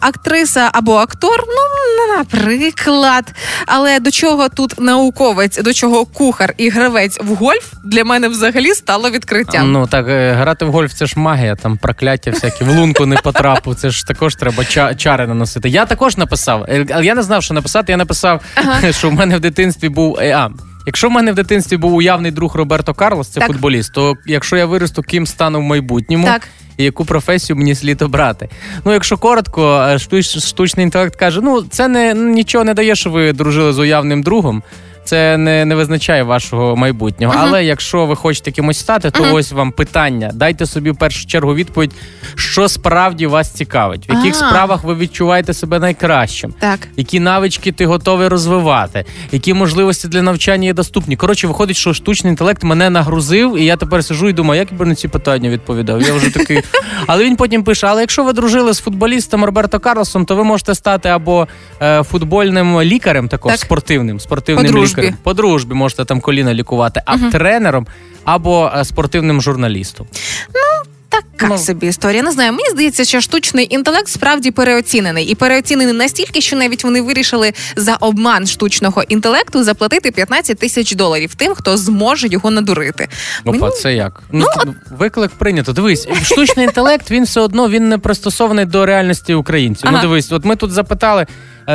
актриса або актор, ну, наприклад. Але до чого тут науковець, до чого кухар і гравець в гольф для мене взагалі стало відкриттям. Ну так, е, грати в гольф це ж магія, там прокляття всякі, в лунку не потрапив. Це ж також треба ча- чари наносити. Я також написав, е, але я не знав, що написати. Я написав, що в мене в дитинстві був. е, А, якщо в мене в дитинстві був уявний друг Роберто Карлос, це Так. футболіст, то якщо я виросту, ким стану в майбутньому. Так. І яку професію мені слід обрати? Ну, якщо коротко, штуч, штучний інтелект каже: ну це не нічого не дає, що ви дружили з уявним другом. Це не, не визначає вашого майбутнього. Але якщо ви хочете кимось стати, то ось вам питання. Дайте собі в першу чергу відповідь, що справді вас цікавить, в яких Ага. справах ви відчуваєте себе найкращим. Так. Які навички ти готовий розвивати, які можливості для навчання є доступні. Коротше, виходить, що штучний інтелект мене нагрузив, і я тепер сижу і думаю, як я на ці питання відповідав. Я вже такий. Але він потім пише: але якщо ви дружили з футболістом Роберто Карлосом, то ви можете стати або е, футбольним лікарем, також Так. спортивним, спортивним По дружбі. По дружбі можете там коліна лікувати, а тренером або е, спортивним журналістом. Ну, Така Ну. собі історія. Не знаю. Мені здається, що штучний інтелект справді переоцінений і переоцінений настільки, що навіть вони вирішили за обман штучного інтелекту заплатити 15 тисяч доларів тим, хто зможе його надурити. Опа, Мені- це як? Ну, т- виклик прийнято. Дивись, штучний інтелект він все одно він не пристосований до реальності українців. Ага. Ну дивись, от ми тут запитали,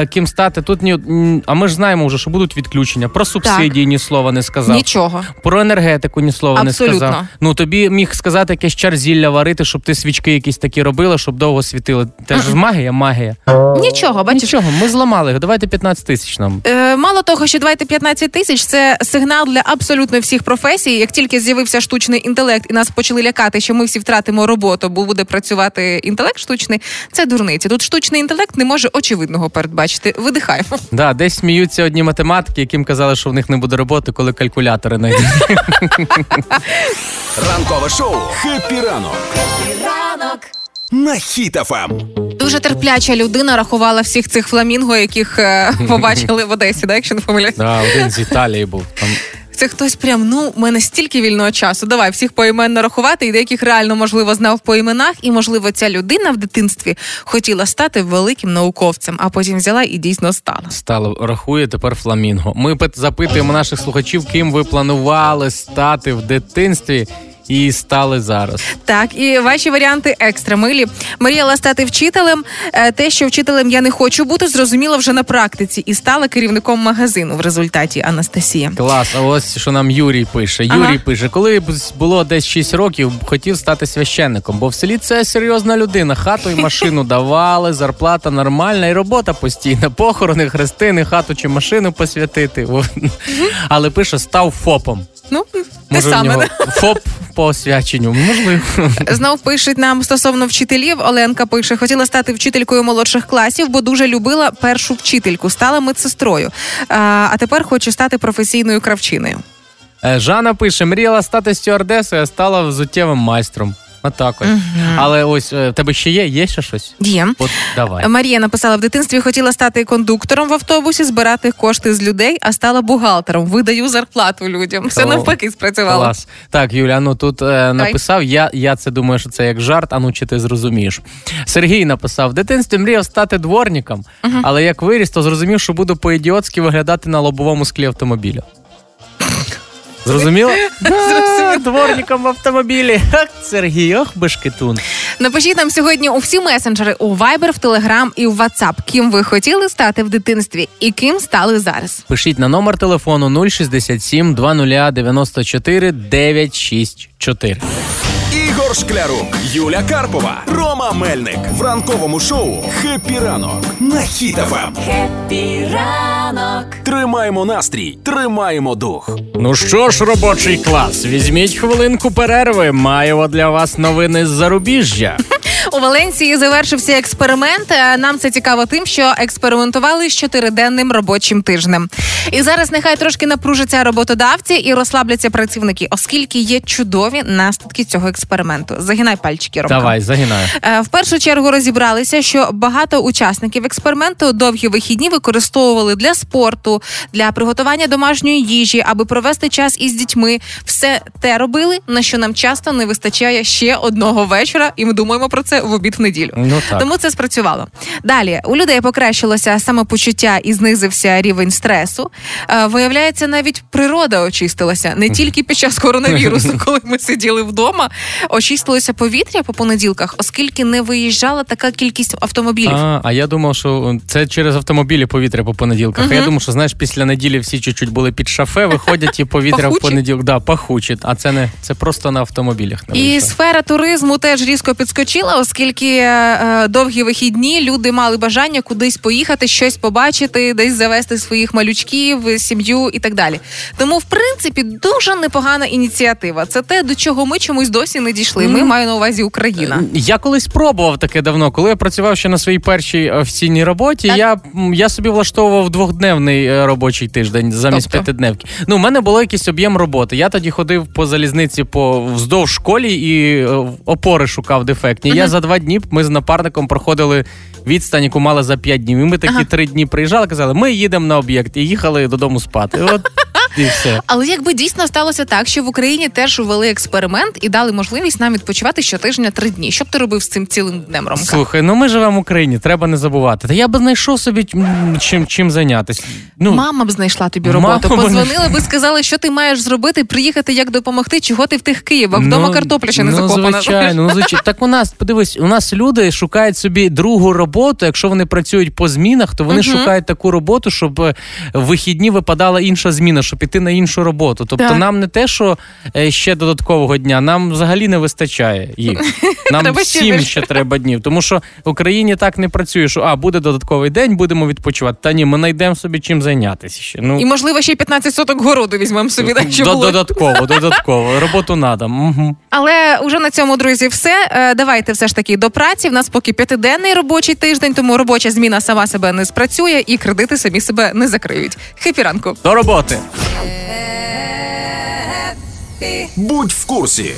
ким стати. Тут ні, а ми ж знаємо вже, що будуть відключення. Про субсидії ні слова не сказав. Нічого. Про енергетику ні слова Абсолютно. не сказав. Ну тобі міг сказати якесь чар зілля варити, щоб ти свічки якісь такі робила, щоб довго світили. Це ж магія, магія. Нічого, бачиш. Нічого, ми зламали. Давайте 15 тисяч нам. Е, мало того, що давайте 15 тисяч це сигнал для абсолютно всіх професій. Як тільки з'явився штучний інтелект і нас почали лякати, що ми всі втратимо роботу, бо буде працювати інтелект штучний, це дурниці. Тут штучний інтелект не може очевидного передбачити. Видихаємо. Да, десь сміються одні математики, яким казали, що в них не буде роботи, коли калькулятори знайдуть. Ранкове шоу «Хеппі ранок» на Хіт-ФМ. Дуже терпляча людина рахувала всіх цих фламінго, яких е, побачили в Одесі, да, якщо не помиляюсь. Да, один з Італії був. Там Це хтось прям, ну, у мене стільки вільного часу. Давай всіх поіменно рахувати, і деяких реально, можливо, знав по іменах, і, можливо, ця людина в дитинстві хотіла стати великим науковцем, а потім взяла і дійсно стала. стало рахує тепер фламінго. Ми пит- запитуємо наших слухачів, ким ви планували стати в дитинстві. І стали зараз. Так, і ваші варіанти екстра милі. Мріяла стати вчителем. Е, Те, що вчителем я не хочу бути, зрозуміла вже на практиці і стала керівником магазину в результаті Анастасія. Клас, а ось що нам Юрій пише. Ага. Юрій пише, коли було десь 6 років, хотів стати священником, бо в селі це серйозна людина. Хату і машину давали, зарплата нормальна і робота постійна. Похорони, хрестини, хату чи машину посвятити. Але пише, став ФОПом. Ну, те Може, в саме. нього? ФОП по освяченню. Можливо. Знов пишуть нам стосовно вчителів. Оленка пише: хотіла стати вчителькою молодших класів, бо дуже любила першу вчительку. Стала медсестрою. А, а тепер хочу стати професійною кравчиною. Е, Жанна пише: мріяла стати стюардесою, а стала взуттєвим майстром. От. Але ось е, в тебе ще є? Є ще щось? Є. От давай. Марія написала в дитинстві, хотіла стати кондуктором в автобусі, збирати кошти з людей, а стала бухгалтером. Видаю зарплату людям. Все О, навпаки спрацювало. Клас. Так, Юля, ну тут е, написав. Я, я це думаю, що це як жарт, а ну чи ти зрозумієш. Сергій написав: в дитинстві мріяв стати дворником, але як виріс, то зрозумів, що буду по-ідіотськи виглядати на лобовому склі автомобіля. Зрозуміло? Да, Дворником в автомобілі. Ах, Сергій, ох, бешкетун. Напишіть нам сьогодні у всі месенджери у Viber, в Telegram і в WhatsApp, ким ви хотіли стати в дитинстві і ким стали зараз. Пишіть на номер телефону 067 2094 964. Ігор Шклярук, Юля Карпова, Рома Мельник в ранковому шоу «Хеппі ранок» на Хіт-ФМ. Тримаємо настрій, тримаємо дух. Ну що ж, робочий клас, візьміть хвилинку перерви. Маємо для вас новини з зарубіжжя. У Валенції завершився експеримент. Е, Нам це цікаво тим, що експериментували з чотириденним робочим тижнем. І зараз нехай трошки напружаться роботодавці і розслабляться працівники, оскільки є чудові наслідки цього експерименту. Загинай пальчики, Ромка. Давай, загинаю. Е, В першу чергу розібралися, що багато учасників експерименту довгі вихідні використовували для спорту, для приготування домашньої їжі, аби провести час із дітьми. Все те робили, на що нам часто не вистачає ще одного вечора, і ми думаємо про це в обід в неділю. Ну так. Тому це спрацювало. Далі у людей покращилося самопочуття і знизився рівень стресу. Е, Виявляється, навіть природа очистилася не тільки під час коронавірусу, коли ми сиділи вдома. Очистилося повітря по понеділках, оскільки не виїжджала така кількість автомобілів. А, а я думав, що це через автомобілі повітря по понеділках. А я думав, що знаєш, після неділі всі чуть-чуть були під шафе, виходять і повітря в понеділок. Да, пахучі. А це не це просто на автомобілях. не І сфера туризму теж різко підскочила, оскільки е, довгі вихідні люди мали бажання кудись поїхати, щось побачити, десь завести своїх малючків, сім'ю і так далі. Тому, в принципі, дуже непогана ініціатива. Це те, до чого ми чомусь досі не дійшли. Ми маю на увазі Україна. Я колись пробував таке давно, коли я працював ще на своїй першій офіційній роботі. Так. Я, я собі влаштовував двохдневний е, робочий тиждень замість Тобто? п'ятидневки. Ну, у мене було якийсь об'єм роботи. Я тоді ходив по залізниці по вздовж школі і е, опори шукав дефектні. Я за два дні ми з напарником проходили відстань, яку мали за п'ять днів. І ми такі Ага. три дні приїжджали, казали, ми їдемо на об'єкт і їхали додому спати. От І все. Але якби дійсно сталося так, що в Україні теж ввели експеримент і дали можливість нам відпочивати щотижня три дні. Що б ти робив з цим цілим днем, Ромка? Слухай, ну ми живемо в Україні, треба не забувати. Та я би знайшов собі чим, чим зайнятися. Ну, Мама б знайшла тобі Мама роботу. б би, сказали, що ти маєш зробити, приїхати, як допомогти, чого ти в тих Києва. Вдома картопля ще не ну, закопана. Звичайно, ну звичайно. Так у нас подивись, у нас люди шукають собі другу роботу. Якщо вони працюють по змінах, то вони Мгм. шукають таку роботу, щоб е, в вихідні випадала інша зміна, щоб піти на іншу роботу. Тобто Так. нам не те, що е, ще додаткового дня, нам взагалі не вистачає їх. Нам Треба всім ще треба днів. Тому що в Україні так не працює, що а буде додатковий день, будемо відпочивати. Та ні, ми знайдемо собі чим зайнятися ще. Ну І можливо ще й 15 соток городу візьмемо собі, так що було. додатково, додатково. Роботу надо. Угу. Але уже на цьому, друзі, все. Е, Давайте все ж таки до праці. В нас поки п'ятиденний робочий тиждень, тому робоча зміна сама себе не спрацює і кредити самі себе не закриють. Хепі ранку. До роботи. yeah. Будь в курсі.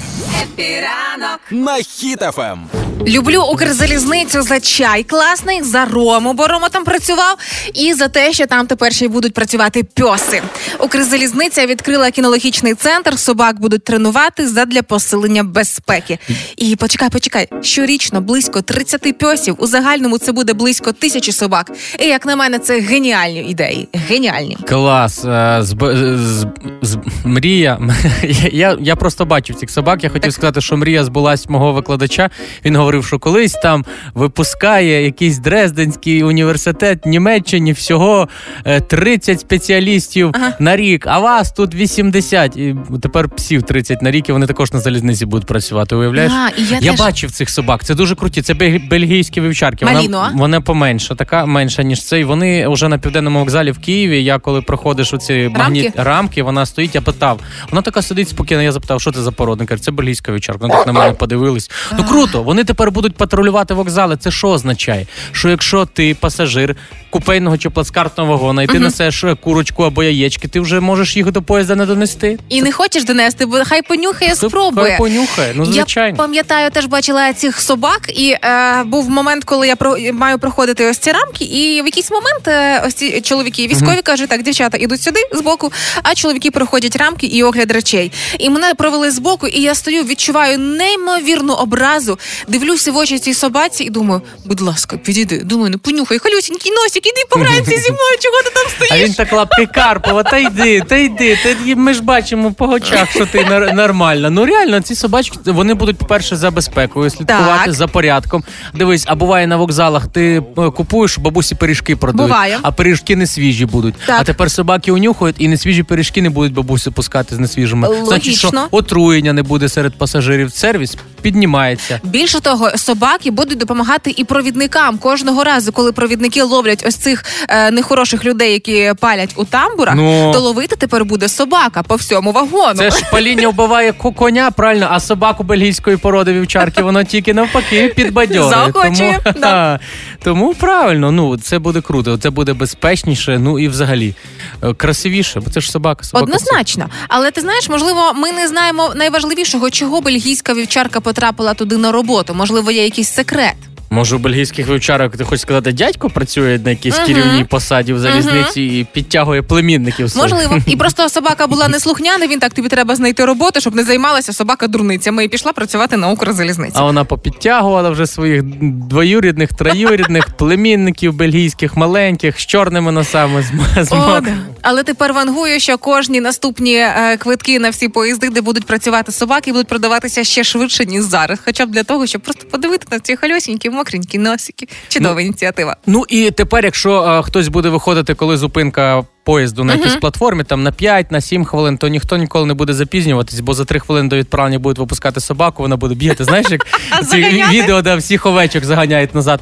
На Хіт-ФМ. Люблю Укрзалізницю за чай класний, за рому, бо Рома там працював, і за те, що там тепер ще й будуть працювати пьоси. Укрзалізниця відкрила кінологічний центр. Собак будуть тренувати задля посилення безпеки. І почекай, почекай. Щорічно близько 30 пьосів. У загальному це буде близько тисячі собак. І як на мене, це геніальні ідеї. Геніальні. Клас. Е, З, з, з, мрія. Я, я просто бачив цих собак. Я хотів сказати, що мрія збулась мого викладача. Він говорив, що колись там випускає якийсь Дрезденський університет Німеччині всього е, 30 спеціалістів Ага. на рік, а вас тут 80. І тепер псів 30 на рік, і вони також на залізниці будуть працювати. Уявляєш? А, і я Я теж- бачив цих собак. Це дуже круті. Це бельгійські вівчарки. Маліно, Вона, вона поменша, така менша, ніж це. І вони вже на південному вокзалі в Києві. Я коли проходиш оці магніт рамки, вона стоїть, я питав. Вона така сидить спокійно. Я запитав, що це за порода? Каже, це бельгійська вівчарка. Вони так на мене подивились. Ну круто, вони тепер будуть патрулювати вокзали. Це що означає? Що якщо ти пасажир купейного чи плацкартного вагона, і ти несеш е, курочку або яєчки, ти вже можеш їх до поїзда не донести. І не хочеш донести, бо хай понюхає, спробує. Хай понюхає. Ну Я звичайно. пам'ятаю, теж бачила цих собак, і е, був момент, коли я про маю проходити ось ці рамки, і в якийсь момент е, ось ці чоловіки військові кажуть, так, дівчата ідуть сюди збоку, а чоловіки проходять рамки і огляд речей. І мене провели збоку, і я стою, відчуваю неймовірну образу, дивлюся в очі цій собаці і думаю, будь ласка, підійди. Думаю, ну понюхай, халюсінький носик, іди пограємося зі мною, чого ти там А він так лапки Карпова, та йди, та йди. Та ми ж бачимо по очах, що ти нормальна. Ну реально, ці собачки вони будуть, по-перше, за безпекою слідкувати Так. за порядком. Дивись, а буває на вокзалах, ти е, купуєш бабусі пиріжки продають, Буває. а пиріжки не свіжі будуть. Так. А тепер собаки унюхають і не свіжі пиріжки не будуть бабусі пускати з несвіжими. Значить, що отруєння не буде серед пасажирів. Сервіс піднімається. Більше того, собаки будуть допомагати і провідникам кожного разу, коли провідники ловлять ось цих е, нехороших людей, які палять у тамбурах, Ну. то ловити тепер буде собака по всьому вагону. Це ж паління вбиває коня, правильно, а собаку бельгійської породи вівчарки воно тільки навпаки підбадьорює. Заохочує, Тому, да. Тому правильно, ну це буде круто, це буде безпечніше, ну і взагалі е, красивіше, бо це ж собака. собака Однозначно, але ти знаєш, можливо, ми не знаємо найважливішого, чого бельгійська вівчарка потрапила туди на роботу. Можливо, є якийсь секрет. Може, у бельгійських вівчарок ти хочеш сказати, дядько працює на якійсь Мгм. керівній посаді в залізниці і підтягує племінників. своїх. Можливо, і просто собака була неслухняна. Він так тобі треба знайти роботу, щоб не займалася собака дурницями і пішла працювати на Укрзалізниці. А вона попідтягувала вже своїх двоюрідних, троюрідних племінників бельгійських, маленьких, з чорними носами, з, м- з О. Але тепер вангую, що кожні наступні е, квитки на всі поїзди, де будуть працювати собаки, будуть продаватися ще швидше, ніж зараз. Хоча б для того, щоб просто подивити на ці хальосінькі, мокренькі носики. Чудова ініціатива. Ну і тепер, якщо е, хтось буде виходити, коли зупинка поїзду на якійсь платформі, там на 5, на 7 хвилин, то ніхто ніколи не буде запізнюватись, бо за 3 хвилини до відправлення будуть випускати собаку, вона буде бігати. Знаєш, як ці відео, де всіх овечок заганяють назад.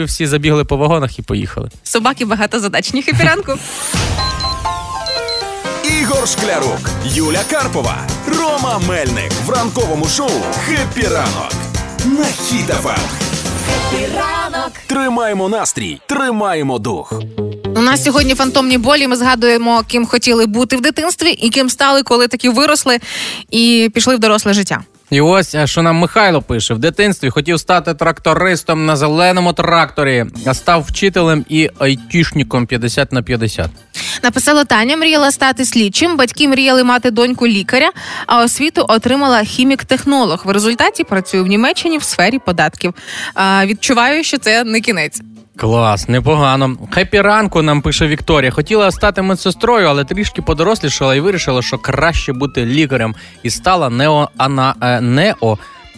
І всі забігли по вагонах і поїхали. Собаки багатозадачні. Хеппі ранок. Ігор Шклярук, Юля Карпова, Рома Мельник в ранковому шоу «Хеппі ранок» на Хіт-ФМ. Тримаємо настрій, тримаємо дух. У нас сьогодні фантомні болі. Ми згадуємо, ким хотіли бути в дитинстві і ким стали, коли таки виросли і пішли в доросле життя. І ось е, що нам Михайло пише: в дитинстві хотів стати трактористом на зеленому тракторі, а став вчителем і айтішником 50 на 50. Написала Таня, мріяла стати слідчим. Батьки мріяли мати доньку лікаря, а освіту отримала хімік-технолог. В результаті працюю в Німеччині в сфері податків. А, відчуваю, що це не кінець. Клас, непогано. Хеппі ранку нам пише Вікторія. Хотіла стати медсестрою, але трішки подорослішала і вирішила, що краще бути лікарем. І стала е,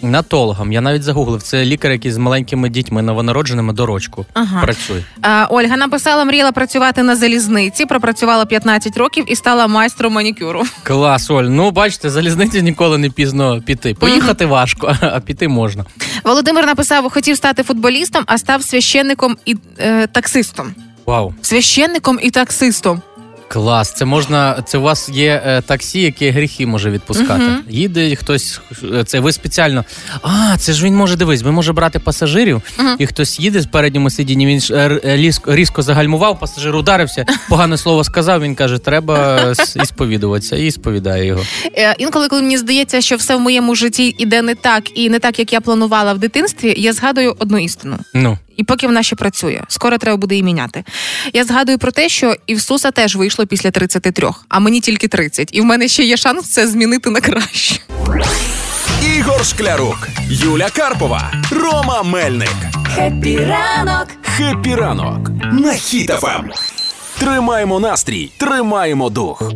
неонатологом. Я навіть загуглив. Це лікар, який з маленькими дітьми новонародженими до рочку Ага. працює. А, Ольга написала, мріяла працювати на залізниці, пропрацювала 15 років і стала майстром манікюру. Клас, Оль. Ну, бачите, залізниці ніколи не пізно піти. Поїхати важко, а піти можна. Володимир написав, хотів стати футболістом, а став священником і е, таксистом. Вау. Священником і таксистом. Клас, це можна. Це у вас є е, таксі, яке гріхи може відпускати. Мгм. Їде хтось. е, Це ви спеціально. А, це ж він може дивись. Він може брати пасажирів, Мгм. і хтось їде з передньому сидінні. Він ж, е, е, різко, різко загальмував, пасажир ударився, погане слово сказав. Він каже, треба ісповідуватися, і сповідає його. Е, інколи, коли мені здається, що все в моєму житті іде не так і не так, як я планувала в дитинстві, я згадую одну істину. Ну І поки вона ще працює, скоро треба буде її міняти. Я згадую про те, що Ісуса теж вийшло після 33, а мені тільки 30. І в мене ще є шанс це змінити на краще. Ігор Шклярук, Юля Карпова, Рома Мельник. Хеппі ранок! Хеппі ранок на Хіт-ФМ. Тримаємо настрій, тримаємо дух.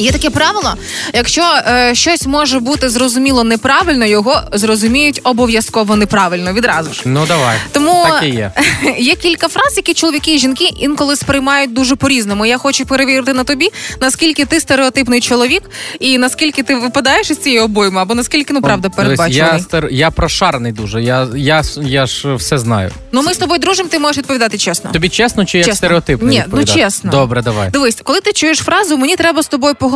Є таке правило: якщо е, щось може бути зрозуміло неправильно, його зрозуміють обов'язково неправильно відразу ж. ну давай. Тому Так і є. є кілька фраз, які чоловіки і жінки інколи сприймають дуже по-різному. Я хочу перевірити на тобі, наскільки ти стереотипний чоловік, і наскільки ти випадаєш із цієї обойми, або наскільки ну правда Дивись, Я, передбачуваний. стар... я прошарений дуже. Я, я, я ж все знаю. Ну ми з тобою дружимо, ти можеш відповідати чесно. Тобі чесно чи як Чесно. стереотип? Ні, ну, чесно. Добре, давай. Дивись, коли ти чуєш фразу, мені треба з тобою поговорити.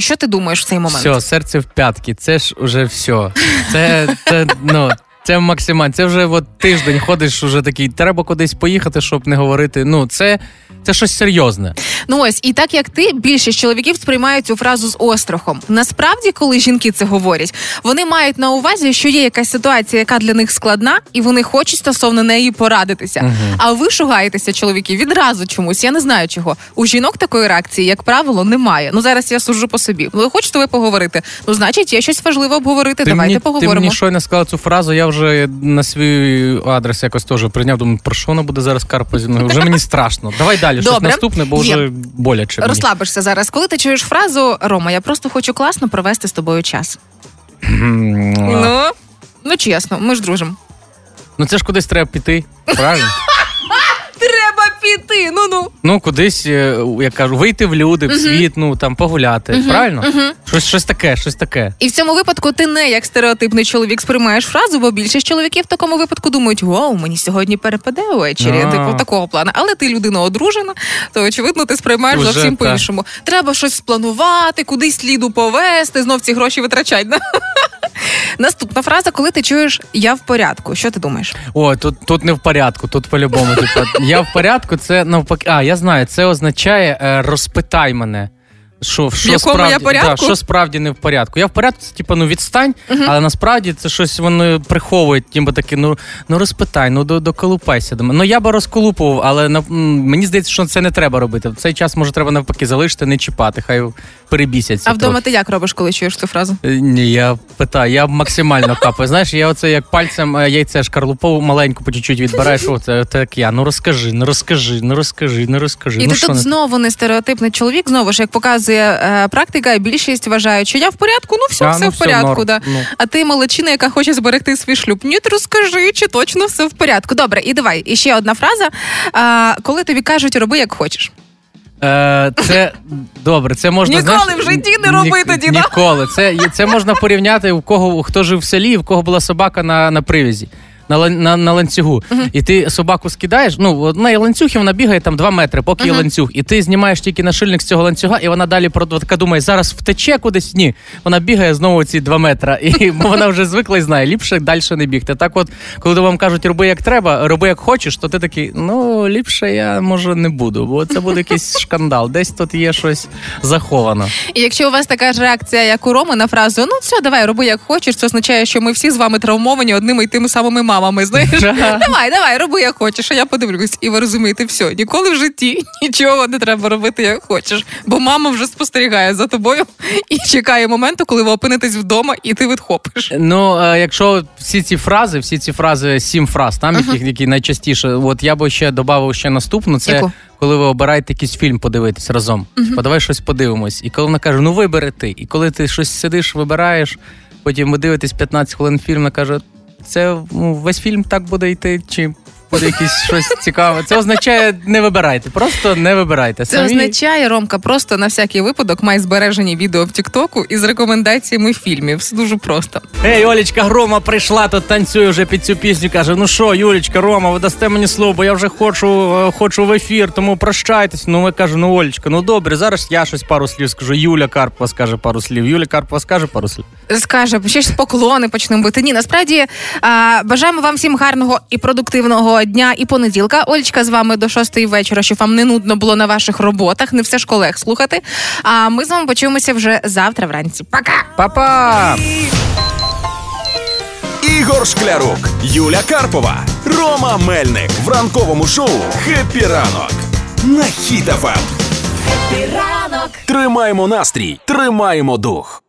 Що ти думаєш в цей момент? Все, серце в п'ятки, це ж уже все. Це, це ну. Це максимально. Це вже от тиждень ходиш, уже такий. Треба кудись поїхати, щоб не говорити. Ну, це, це щось серйозне. Ну ось, і так як ти, більшість чоловіків сприймають цю фразу з острахом. Насправді, коли жінки це говорять, вони мають на увазі, що є якась ситуація, яка для них складна, і вони хочуть стосовно неї порадитися. А ви шугаєтеся, чоловіки, відразу чомусь. Я не знаю чого. У жінок такої реакції, як правило, немає. Ну зараз я суджу по собі. Ви хочете ви поговорити? Ну, значить, є щось важливе обговорити. Давайте мені, поговоримо. Ти мені щойно сказала цю фразу, я вже на свій адрес якось теж прийняв. Думаю, про що вона буде зараз Карпа зі мною? Вже мені страшно. Давай далі. Щось наступне, бо Є. вже боляче. мені. Розслабишся зараз. Коли ти чуєш фразу Рома, я просто хочу класно провести з тобою час. Ну, ну чесно, ми ж дружимо. Ну це ж кудись треба піти. Правильно? Піти. Ну ну. Ну, кудись, е, я кажу, вийти в люди, в світ, ну там погуляти. Правильно? Щось, щось таке, щось таке. І в цьому випадку ти не як стереотипний чоловік сприймаєш фразу, бо більшість чоловіків в такому випадку думають: вау, мені сьогодні перепаде увечері. А. Типу такого плану. Але ти людина одружена, то очевидно ти сприймаєш Уже зовсім по-іншому. Треба щось спланувати, кудись сліду повести, знов ці гроші витрачать. Наступна фраза, коли ти чуєш я в порядку. Що ти думаєш? О, тут, тут не в порядку, тут по-любому. Типу, я в порядку, це навпаки. А, я знаю, це означає е, розпитай мене. Що, що, справді, я порядку? Да, що справді не в порядку. Я в порядку, це типу, ну відстань, але насправді це щось вони приховують, ніби таке, ну, ну розпитай, ну доколупайся до мене. Ну я би розколупував, але на, мені здається, що це не треба робити. В цей час може треба навпаки залишити, не чіпати, хай перебісяться. А вдома трохи. ти як робиш, коли чуєш цю фразу? Е, Ні, я питаю, я максимально капаю. Знаєш, я оце як пальцем е, яйце шкарлупову маленьку по чуть-чуть відбираю, що це так я. Ну розкажи, ну розкажи, ну розкажи, ну розкажи. І ну, ти тут не- знову не стереотипний чоловік. Знову ж як показує е, практика, більшість вважають, що я в порядку, ну все, А, все ну, в порядку. норм. Да. Ну. А ти молодчина, яка хоче зберегти свій шлюб. Ні, розкажи, чи точно все в порядку. Добре, і давай. І ще одна фраза. А, коли тобі кажуть, роби як хочеш. Е, це добре, це можна Ніколи знаєш, в житті не роби ні- тоді. Ніколи. Це, це можна порівняти у кого хто жив в селі, у кого була собака на, на привязі. На, на, на ланцюгу. І ти собаку скидаєш. Ну, неї ланцюг, і вона бігає там 2 метри, поки є ланцюг. І ти знімаєш тільки нашильник з цього ланцюга, і вона далі про така думає, зараз втече кудись. Ні, вона бігає знову ці 2 метри. І бо вона вже звикла і знає, ліпше далі не бігти. Так, от, коли вам кажуть, роби як треба, роби як хочеш, то ти такий, ну ліпше я може не буду, бо це буде якийсь шкандал. Десь тут є щось заховано. І якщо у вас така ж реакція, як у Роми, на фразу ну все, давай, роби як хочеш, це означає, що ми всі з вами травмовані одними і тими самими мамами. Знаєш, давай, давай, роби як хочеш, а я подивлюсь. І ви розумієте, все, ніколи в житті нічого не треба робити як хочеш, бо мама вже спостерігає за тобою і чекає моменту, коли ви опинитесь вдома і ти відхопиш. Ну, е, якщо всі ці фрази, всі ці фрази, сім фраз, там які, які найчастіше, от я би ще додав ще наступну. Це Яку? коли ви обираєте якийсь фільм подивитись разом. Типа, давай щось подивимось. І коли вона каже, ну вибери ти. І коли ти щось сидиш, вибираєш, потім ви дивитесь 15 хвилин фільм, вона каже, це ну, весь фільм так буде йти, чи буде якесь щось цікаве. Це означає не вибирайте, просто не вибирайте. Це Самі- означає, Ромка, просто на всякий випадок має збережені відео в Тіктоку із рекомендаціями фільмів. Все дуже просто. Ей, Олечка Грома прийшла, тут танцює вже під цю пісню. Каже: ну що, Юлечка, Рома, ви дасте мені слово, бо я вже хочу, е, хочу в ефір, тому прощайтесь. Ну ми кажу, ну Олечка, ну добре, зараз я щось пару слів скажу. Юля Карпова скаже пару слів. Юля Карпова скаже пару слів. скаже, ще ж поклони почнемо бити. Ні, насправді а, бажаємо вам всім гарного і продуктивного дня і понеділка. Олечка з вами до шостої вечора, щоб вам не нудно було на ваших роботах, не все ж колег слухати. А ми з вами почуємося вже завтра вранці. Пока! Па-па! Ігор Шклярук, Юля Карпова, Рома Мельник в ранковому шоу «Хеппі ранок» на Хіт-ФМ. Ранок Тримаємо настрій, тримаємо дух.